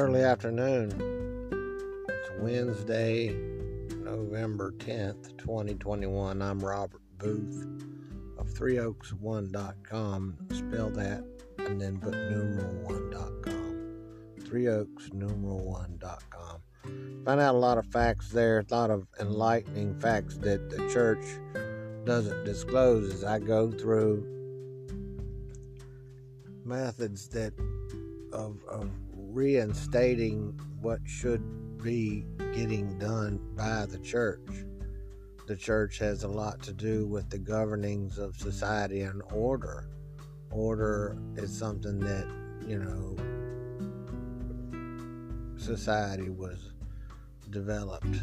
early afternoon. It's Wednesday, November 10th, 2021. I'm Robert Boothe of threeoaks1.com. Spell that and then put numeral1.com. Threeoaks, numeral1.com. Find out a lot of facts there, a lot of enlightening facts that the church doesn't disclose as I go through methods that of, of reinstating what should be getting done by the church. The church has a lot to do with the governings of society and order. Order is something that, you know, society was developed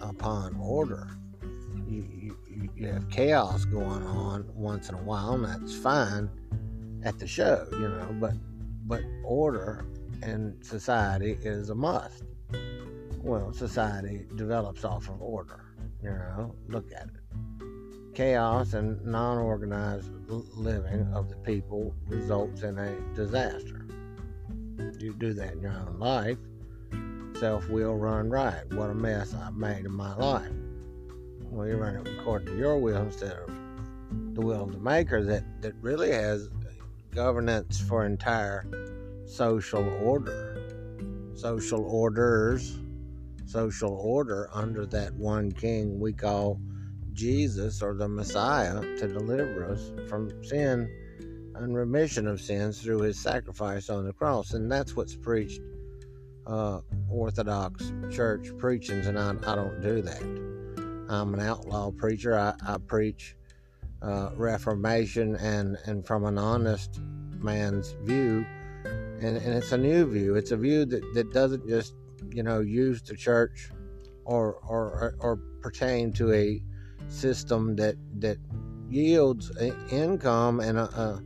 upon order. You, you, you have chaos going on once in a while, and that's fine at the show, you know, but but order in society is a must. Well, society develops off of order, you know, look at it. Chaos and non organized living of the people results in a disaster. You do that in your own life, self will run right. What a mess I've made in my life. Well, you run it according to your will instead of the will of the maker that, that really has governance for entire social order, social orders, social order under that one king we call Jesus or the Messiah to deliver us from sin and remission of sins through his sacrifice on the cross. And that's what's preached uh, Orthodox church preachings, and I, I, don't do that. I'm an outlaw preacher. I, I preach uh, Reformation and, and from an honest man's view. And, and it's a new view. It's a view that, that doesn't just, you know, use the church or, or, or pertain to a system that, that yields income and a, a,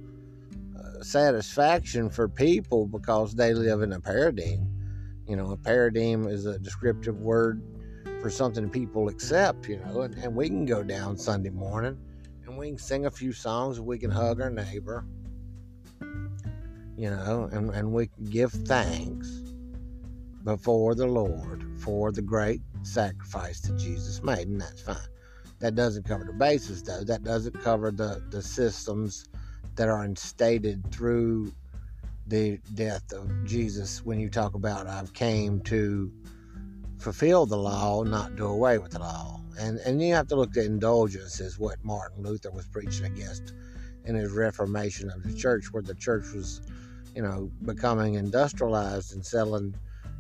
satisfaction for people because they live in a paradigm. You know, a paradigm is a descriptive word for something people accept, you know, and, and we can go down Sunday morning and we can sing a few songs we can hug our neighbor, you know, and, and we give thanks before the Lord for the great sacrifice that Jesus made, and that's fine. That doesn't cover the basis, though. That doesn't cover the, the systems that are instated through the death of Jesus when you talk about I've came to fulfill the law, not do away with the law. And and you have to look at indulgence as what Martin Luther was preaching against in his reformation of the church, where the church was, you know, becoming industrialized and selling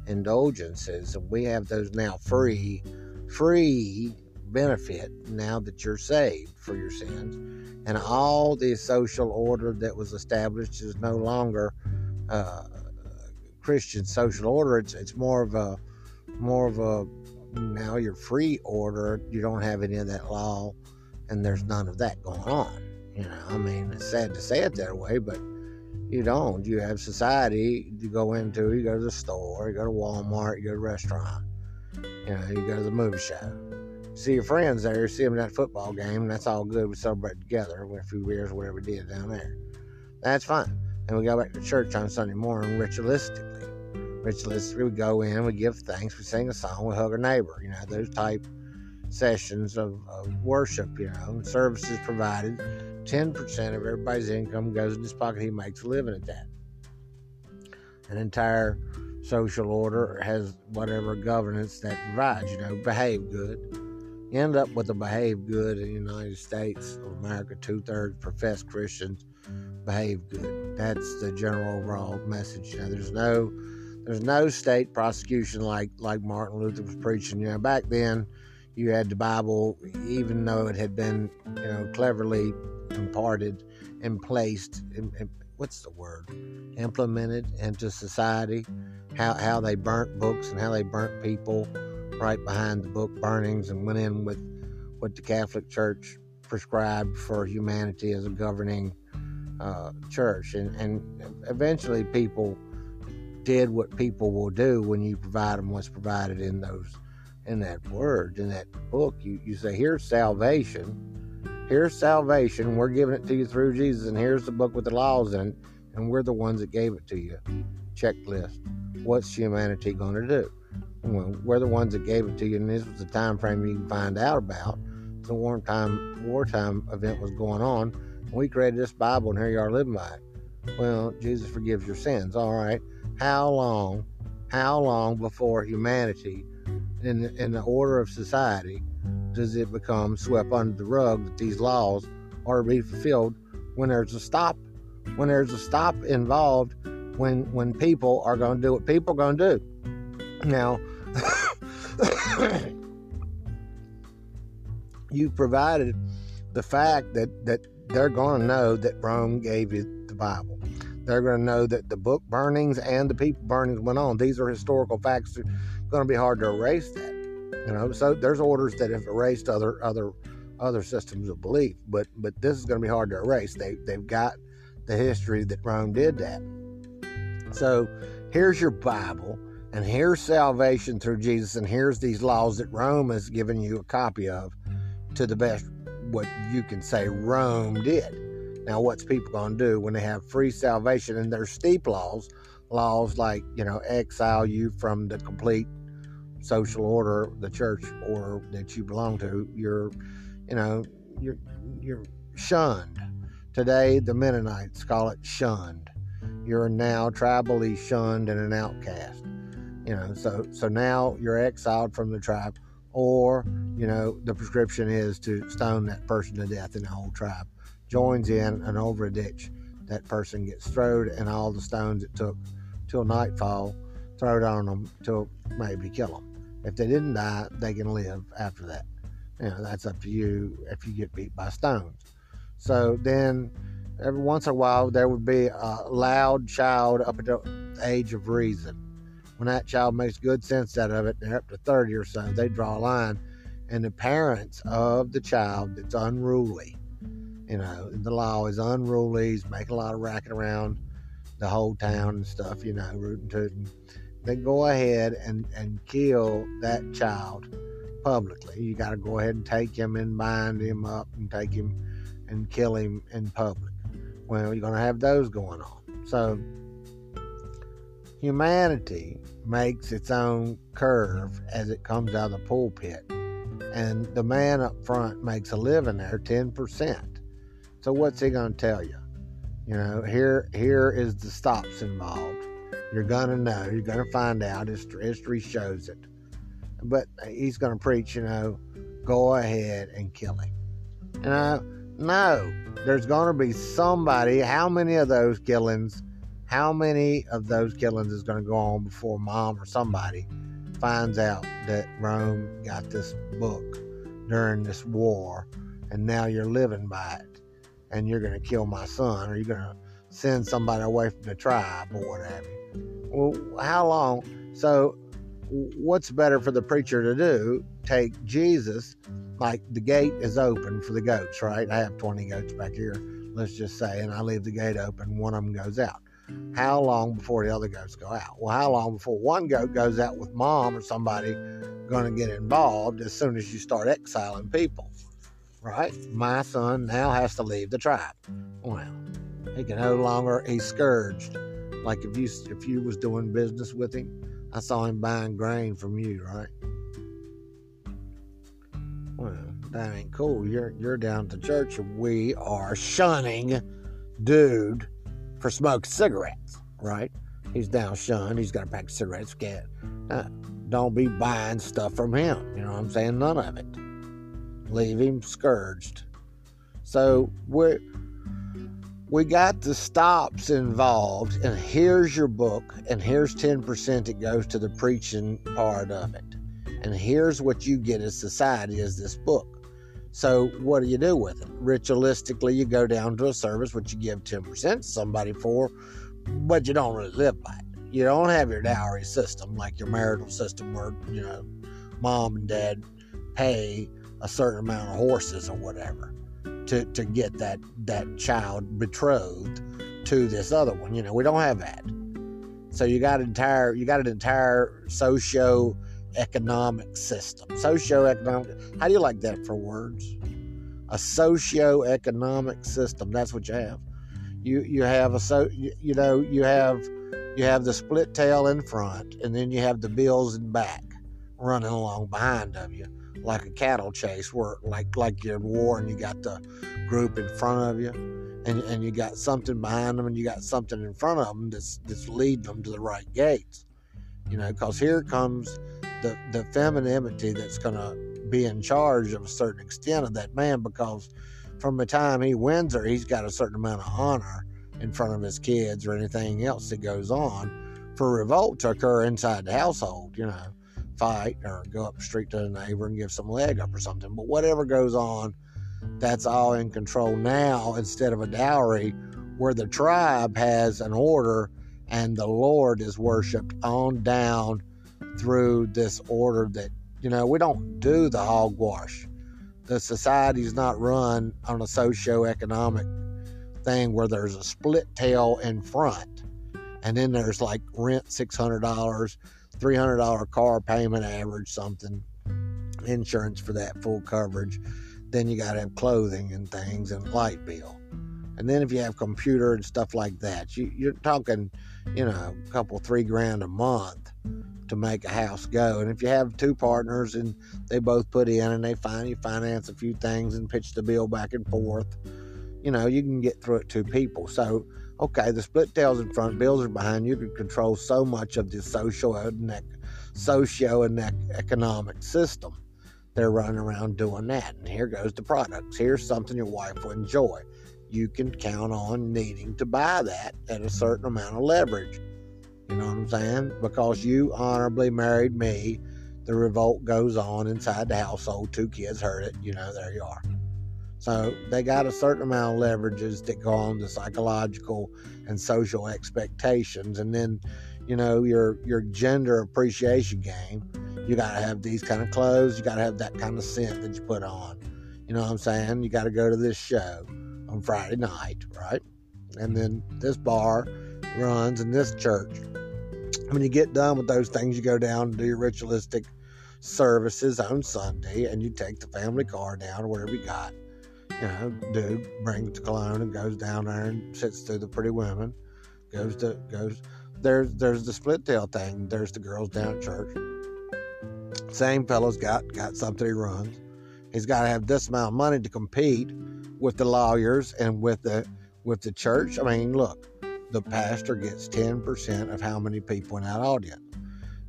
indulgences. And we have those now free, free benefit now that you're saved for your sins. And all the social order that was established is no longer uh, Christian social order. It's it's more of a more of a now you're free order. You don't have any of that law, and there's none of that going on. You know, I mean, it's sad to say it that way, but you don't. You have society you go into. You go to the store. You go to Walmart. You go to a restaurant. You know, you go to the movie show. See your friends there. See them at that football game. That's all good. We celebrate together. We a few beers, whatever we did down there. That's fine. And we go back to church on Sunday morning ritualistically ritualistically. We go in, we give thanks, we sing a song, we hug our neighbor. You know, those type sessions of, of worship. You know, services provided. Ten percent of everybody's income goes in his pocket. He makes a living at that. An entire social order has whatever governance that provides. You know, behave good. You end up with a behave good in the United States of America. Two thirds professed Christians behave good. That's the general overall message. You know, there's no there's no state prosecution like like Martin Luther was preaching. You know, back then you had the Bible, even though it had been you know cleverly imparted and placed. In, in, what's the word? Implemented into society. How how they burnt books and how they burnt people right behind the book burnings and went in with what the Catholic Church prescribed for humanity as a governing uh, church, and and eventually people did what people will do when you provide them what's provided in those in that word in that book you, you say here's salvation here's salvation we're giving it to you through jesus and here's the book with the laws in it and we're the ones that gave it to you checklist what's humanity going to do? Well, we're the ones that gave it to you, and this was the time frame you can find out about. The wartime wartime event was going on. We created this Bible, and here you are living by it. Well, Jesus forgives your sins. All right. How long? How long before humanity, in in the order of society, does it become swept under the rug that these laws are to be fulfilled when there's a stop? When there's a stop involved, when when people are going to do what people are going to do. Now, you provided the fact that, that they're going to know that Rome gave you the Bible. They're going to know that the book burnings and the people burnings went on. These are historical facts. Going to be hard to erase that. You know, so there's orders that have erased other other other systems of belief, but but this is going to be hard to erase. They they've got the history that Rome did that. So here's your Bible and here's salvation through Jesus, and here's these laws that Rome has given you a copy of to the best what you can say Rome did. Now, what's people going to do when they have free salvation and there's steep laws, laws like, you know, exile you from the complete social order, the church order that you belong to, you're, you know, you're, you're shunned. Today, the Mennonites call it shunned. You're now tribally shunned and an outcast. You know, so so now you're exiled from the tribe, or you know the prescription is to stone that person to death, and the whole tribe joins in and over a ditch. That person gets thrown, and all the stones it took till nightfall, throw it on them till maybe kill them. If they didn't die, they can live after that. You know, that's up to you if you get beat by stones. So then, every once in a while, there would be a loud child up at the age of reason when that child makes good sense out of it, they're up to 30 or so, they draw a line. And the parents of the child that's unruly, you know, the law is unruly, he's making a lot of racket around the whole town and stuff, you know, rooting tooting. They go ahead and, and kill that child publicly. You got to go ahead and take him and bind him up and take him and kill him in public. Well, you're going to have those going on. So, humanity makes its own curve as it comes out of the pulpit. And the man up front makes a living there, 10%. So what's he going to tell you? You know, here here is the stops involved. You're going to know. You're going to find out. History, shows it. But uh, he's going to preach, you know, go ahead and kill him. You know, no, there's going to be somebody. How many of those killings how many of those killings is going to go on before mom or somebody finds out that Rome got this book during this war and now you're living by it and you're going to kill my son or you're going to send somebody away from the tribe or whatever. Well, how long? So, what's better for the preacher to do? Take Jesus, like the gate is open for the goats, right? I have 20 goats back here, let's just say, and I leave the gate open, one of them goes out how long before the other goats go out? Well, how long before one goat goes out with mom or somebody going to get involved as soon as you start exiling people? Right? My son now has to leave the tribe. Well, he can no longer, he's scourged. Like if you if you was doing business with him, I saw him buying grain from you, right? Well, that ain't cool. You're you're down to church we are shunning dude for smoking cigarettes, right? He's down shunned. He's got a pack of cigarettes. Get, uh, don't be buying stuff from him. You know what I'm saying? None of it. Leave him scourged. So we we got the stops involved, and here's your book, and here's 10% that goes to the preaching part of it. And here's what you get as society is this book. So what do you do with it? Ritualistically, you go down to a service which you give 10% to somebody for, but you don't really live by it. You don't have your dowry system like your marital system where, you know, mom and dad pay a certain amount of horses or whatever to, to get that, that child betrothed to this other one. You know, we don't have that. So you got entire you got an entire socio economic system. Socio-economic. How do you like that for words? A socio-economic system. That's what you have. You you have a so you, you know you have you have the split tail in front, and then you have the bills in back running along behind of you, like a cattle chase, where like like you're in war and you got the group in front of you, and and you got something behind them, and you got something in front of them that's that's leading them to the right gates. You know, because here comes the the femininity that's gonna be in charge of a certain extent of that man, because from the time he wins her, he's got a certain amount of honor in front of his kids or anything else that goes on for revolt to occur inside the household, you know, fight or go up the street to the neighbor and give some leg up or something. But whatever goes on, that's all in control now instead of a dowry where the tribe has an order and the Lord is worshiped on down through this order that, you know, we don't do the hogwash. The society's not run on a socio-economic thing where there's a split tail in front, and then there's like rent six hundred dollars, three hundred dollar car payment average something, insurance for that full coverage. Then you got to have clothing and things and light bill, and then if you have computer and stuff like that, you, you're talking, you know, a couple three grand a month to make a house go. And if you have two partners and they both put in and they find you finance a few things and pitch the bill back and forth, you know, you can get through it two people. So, okay, the split tails in front, bills are behind. You can control so much of the social and socio and economic system. They're running around doing that. And here goes the products. Here's something your wife will enjoy. You can count on needing to buy that at a certain amount of leverage. You know what I'm saying? Because you honorably married me, the revolt goes on inside the household. Two kids heard it. You know, there you are. So they got a certain amount of leverages that go on the psychological and social expectations, and then you know your your gender appreciation game. You got to have these kind of clothes. You got to have that kind of scent that you put on. You know what I'm saying? You got to go to this show on Friday night, right? And then this bar runs and this church. When you get done with those things, you go down and do your ritualistic services on Sunday, and you take the family car down or whatever you got you know, dude brings cologne and goes down there and sits through the pretty women. Goes mm-hmm. to goes there's there's the split tail thing. There's the girls down at church. Same fellow's got got something he runs. He's got to have this amount of money to compete with the lawyers and with the with the church. I mean, look, the pastor gets ten percent of how many people in that audience.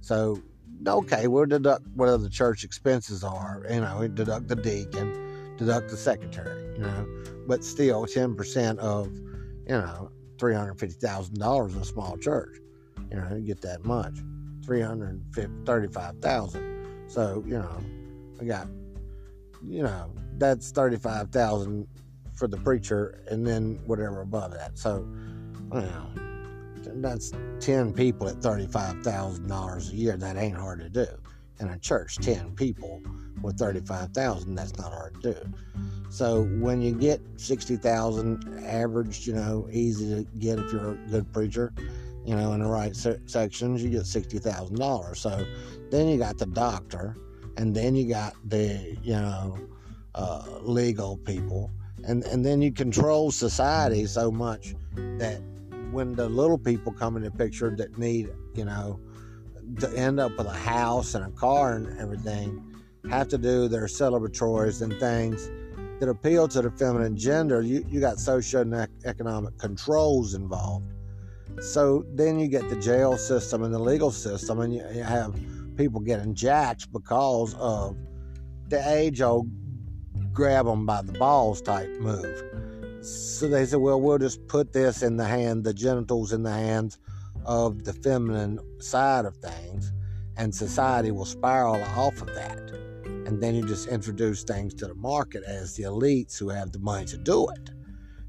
So okay, we'll deduct whatever the church expenses are. You know, we deduct the deacon deduct the secretary, you know, but still 10% of, you know, $350,000 in a small church, you know, you get that much, 335,000. So, you know, I got, you know, that's 35,000 for the preacher and then whatever above that. So, you know, that's 10 people at $35,000 a year. That ain't hard to do. In a church, 10 people with 35,000, that's not hard to do. So when you get 60,000 average, you know, easy to get if you're a good preacher, you know, in the right se- sections, you get $60,000. So then you got the doctor, and then you got the, you know, uh, legal people, and, and then you control society so much that when the little people come in the picture that need, you know, to end up with a house and a car and everything, have to do their celebratories and things that appeal to the feminine gender, you, you got social and economic controls involved. So then you get the jail system and the legal system, and you, you have people getting jacked because of the age old grab them by the balls type move. So they said, well, we'll just put this in the hand, the genitals in the hands of the feminine side of things, and society will spiral off of that and then you just introduce things to the market as the elites who have the money to do it.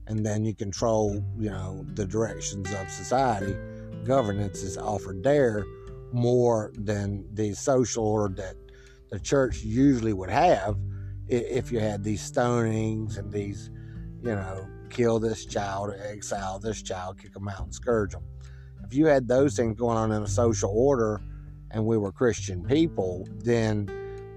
And then you control you know the directions of society. Governance is offered there more than the social order that the church usually would have if you had these stonings and these you know kill this child exile this child kick them out and scourge them if you had those things going on in a social order and we were christian people then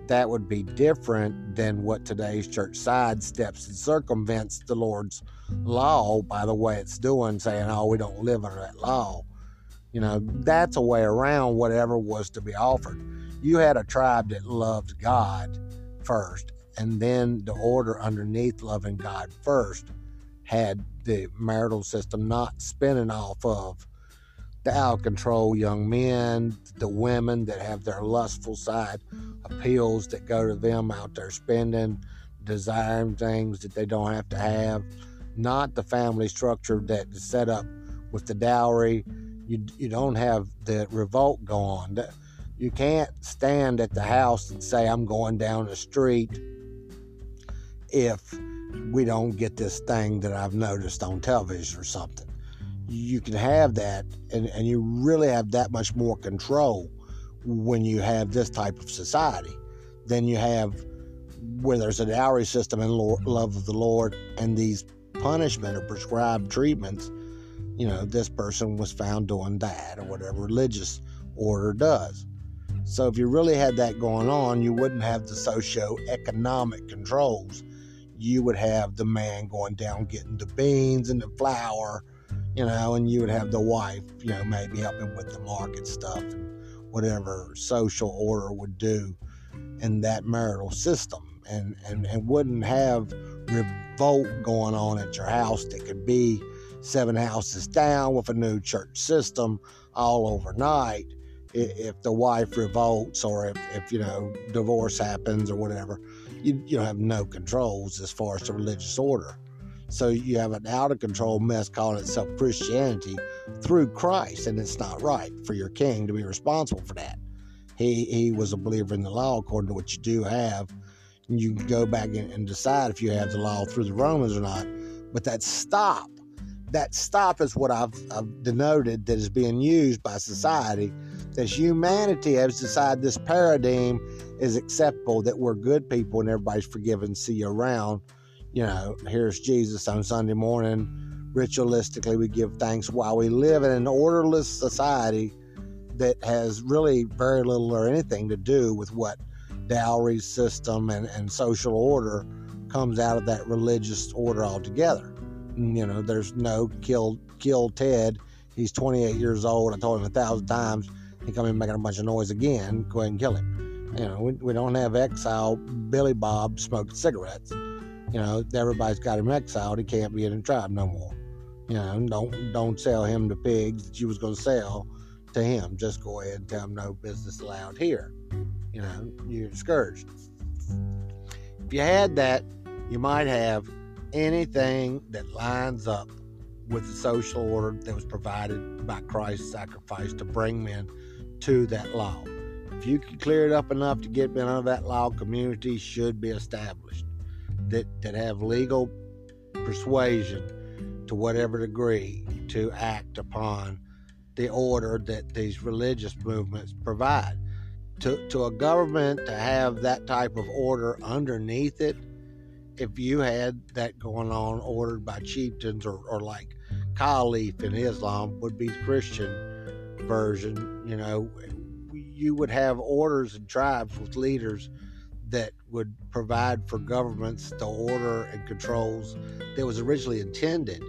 that would be different than what today's church sidesteps and circumvents the Lord's law by the way it's doing, saying, oh, we don't live under that law. You know, that's a way around whatever was to be offered. You had a tribe that loved God first, and then the order underneath loving God first had the marital system not spinning off of the out control young men, the women that have their lustful side appeals that go to them out there spending, desiring things that they don't have to have, not the family structure that is set up with the dowry. You, you don't have the revolt going. You can't stand at the house and say, I'm going down the street if we don't get this thing that I've noticed on television or something. You can have that, and, and you really have that much more control when you have this type of society than you have where there's a dowry system and mm-hmm. love of the Lord and these punishment or prescribed treatments. You know, this person was found doing that or whatever religious order does. So if you really had that going on, you wouldn't have the socio-economic controls you would have the man going down getting the beans and the flour, you know, and you would have the wife, you know, maybe helping with the market stuff and whatever social order would do in that marital system. And, and, and wouldn't have revolt going on at your house that could be seven houses down with a new church system all overnight if the wife revolts or if, if you know divorce happens or whatever you, you have no controls as far as the religious order. So you have an out of control mess calling itself Christianity through Christ, and it's not right for your king to be responsible for that. He he was a believer in the law according to what you do have. And you can go back and, and decide if you have the law through the Romans or not. But that stop, that stop is what I've, I've denoted that is being used by society. That humanity has decided this paradigm is acceptable that we're good people and everybody's forgiven, see you around. You know, here's Jesus on Sunday morning. Ritualistically, we give thanks while we live in an orderless society that has really very little or anything to do with what dowry system and, and social order comes out of that religious order altogether. Mm, you know, there's no kill kill Ted. He's 28 years old. I told him a thousand times. He come in making a bunch of noise again. Go ahead and kill him. You know, we, we don't have exile Billy Bob smoking cigarettes. You know, everybody's got him exiled. He can't be in the tribe no more. You know, don't don't sell him the pigs that you was going to sell to him. Just go ahead and tell him no business allowed here. You know, you're discouraged. If you had that, you might have anything that lines up with the social order that was provided by Christ's sacrifice to bring men to that law. If you can clear it up enough to get men of that law, community should be established that, that have legal persuasion to whatever degree to act upon the order that these religious movements provide. To, to a government to have that type of order underneath it, if you had that going on ordered by chieftains or, or like Caliph in Islam would be the Christian version, you know, you would have orders and tribes with leaders that would provide for governments the order and controls that was originally intended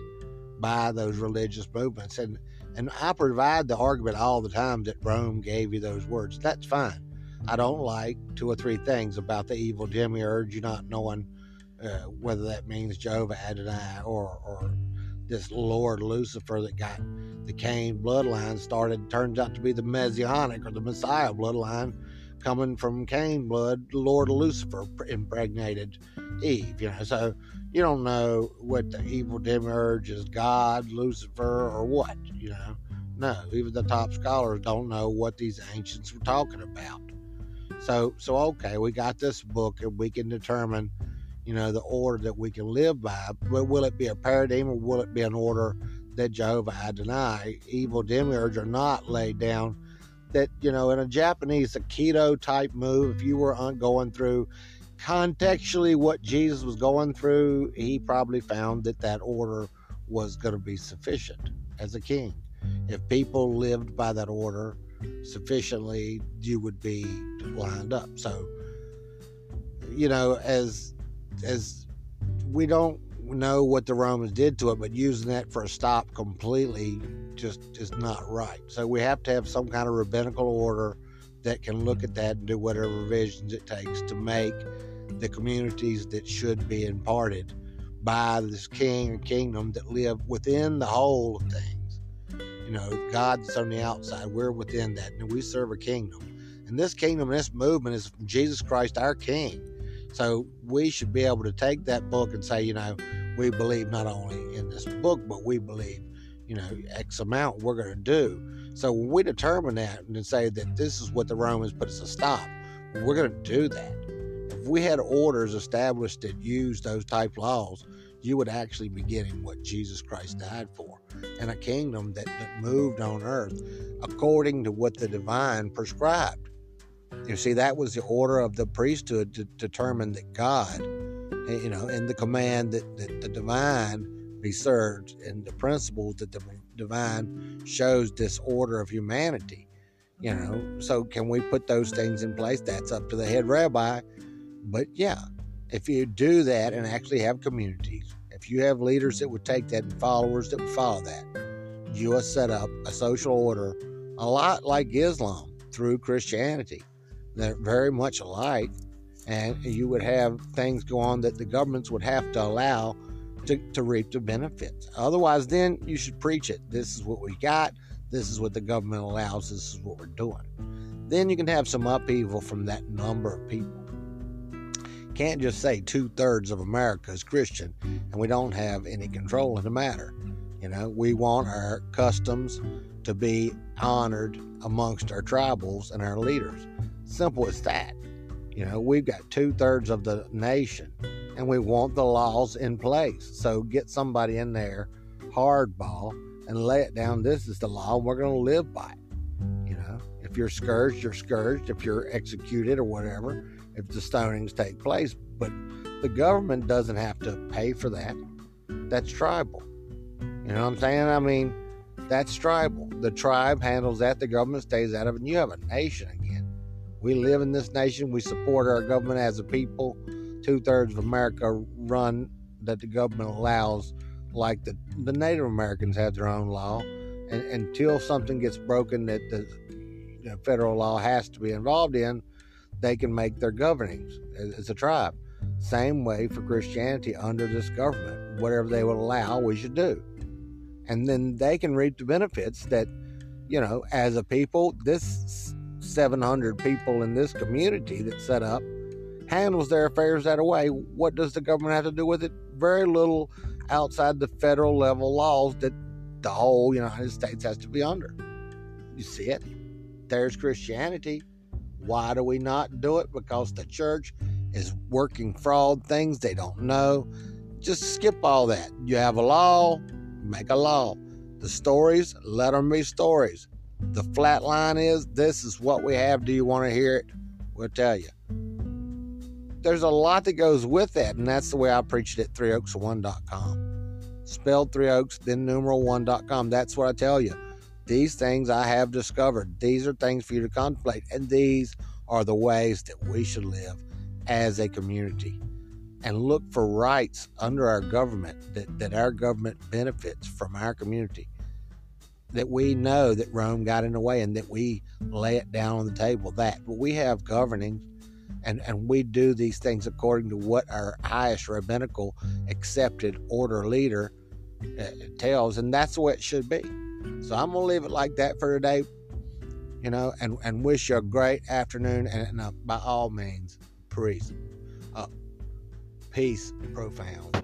by those religious movements. And and I provide the argument all the time that Rome gave you those words. That's fine. I don't like two or three things about the evil demiurge, you not knowing uh, whether that means Jehovah Adonai or, or this Lord Lucifer that got the Cain bloodline started turns out to be the Messianic or the Messiah bloodline coming from Cain blood. Lord Lucifer impregnated Eve. You know, so you don't know what the evil demiurge is, God, Lucifer, or what. You know, no, even the top scholars don't know what these ancients were talking about. So, so okay, we got this book, and we can determine you know, the order that we can live by. But will it be a paradigm or will it be an order that Jehovah Adonai, evil demiurge, are not laid down? That, you know, in a Japanese a Aikido type move, if you were going through contextually what Jesus was going through, he probably found that that order was going to be sufficient as a king. If people lived by that order sufficiently, you would be lined up. So, you know, as as we don't know what the Romans did to it, but using that for a stop completely just is not right. So we have to have some kind of rabbinical order that can look at that and do whatever revisions it takes to make the communities that should be imparted by this king and kingdom that live within the whole of things. You know, God's on the outside, we're within that, and we serve a kingdom. And this kingdom, this movement is Jesus Christ, our King. So we should be able to take that book and say, you know, we believe not only in this book, but we believe, you know, X amount we're going to do. So when we determine that and say that this is what the Romans put us a stop, we're going to do that. If we had orders established that use those type laws, you would actually be getting what Jesus Christ died for and a kingdom that, that moved on earth according to what the divine prescribed. You see, that was the order of the priesthood to determine that God, Eh, you know, and the command that, that the divine be served and the principles that the divine shows this order of humanity. You mm-hmm. know, so can we put those things in place? That's up to the head rabbi. But yeah, if you do that and actually have communities, if you have leaders that would take that and followers that would follow that, you will set up a social order a lot like Islam through Christianity. They're very much alike, and you would have things go on that the governments would have to allow to, to reap the benefits. Otherwise, then you should preach it. This is what we got. This is what the government allows. This is what we're doing. Then you can have some upheaval from that number of people. Can't just say two thirds of America is Christian and we don't have any control in the matter. You know, we want our customs to be honored amongst our tribals and our leaders. Simple as that. You know, we've got two thirds of the nation and we want the laws in place. So get somebody in there, hardball, and lay it down. This is the law, and we're going to live by it. You know, if you're scourged, you're scourged. If you're executed or whatever, if the stonings take place, but the government doesn't have to pay for that. That's tribal. You know what I'm saying? I mean, that's tribal. The tribe handles that, the government stays out of it, and you have a nation again. We live in this nation, we support our government as a people two thirds of America run that the government allows, like the, the Native Americans have their own law. And until something gets broken that the you know, federal law has to be involved in, they can make their governings as, as a tribe. Same way for Christianity under this government. Whatever they will allow, we should do. And then they can reap the benefits that, you know, as a people, this 700 people in this community that set up handles their affairs that way. What does the government have to do with it? Very little outside the federal level laws that the whole United States has to be under. You see it? There's Christianity. Why do we not do it? Because the church is working fraud things they don't know. Just skip all that. You have a law, make a law. The stories, let them be stories. The flat line is this is what we have. Do you want to hear it? We'll tell you there's a lot that goes with that, and that's the way I preach it at threeoaks1.com. Spelled three oaks, then numeral one.com. That's what I tell you. These things I have discovered. These are things for you to contemplate, and these are the ways that we should live as a community and look for rights under our government that, that our government benefits from our community that we know that Rome got in the way and that we lay it down on the table. That, but we have governing, and and we do these things according to what our highest rabbinical accepted order leader uh, tells, and that's what it should be. So I'm gonna leave it like that for today, you know, and and wish you a great afternoon, and, and uh, by all means, peace, uh, peace profound.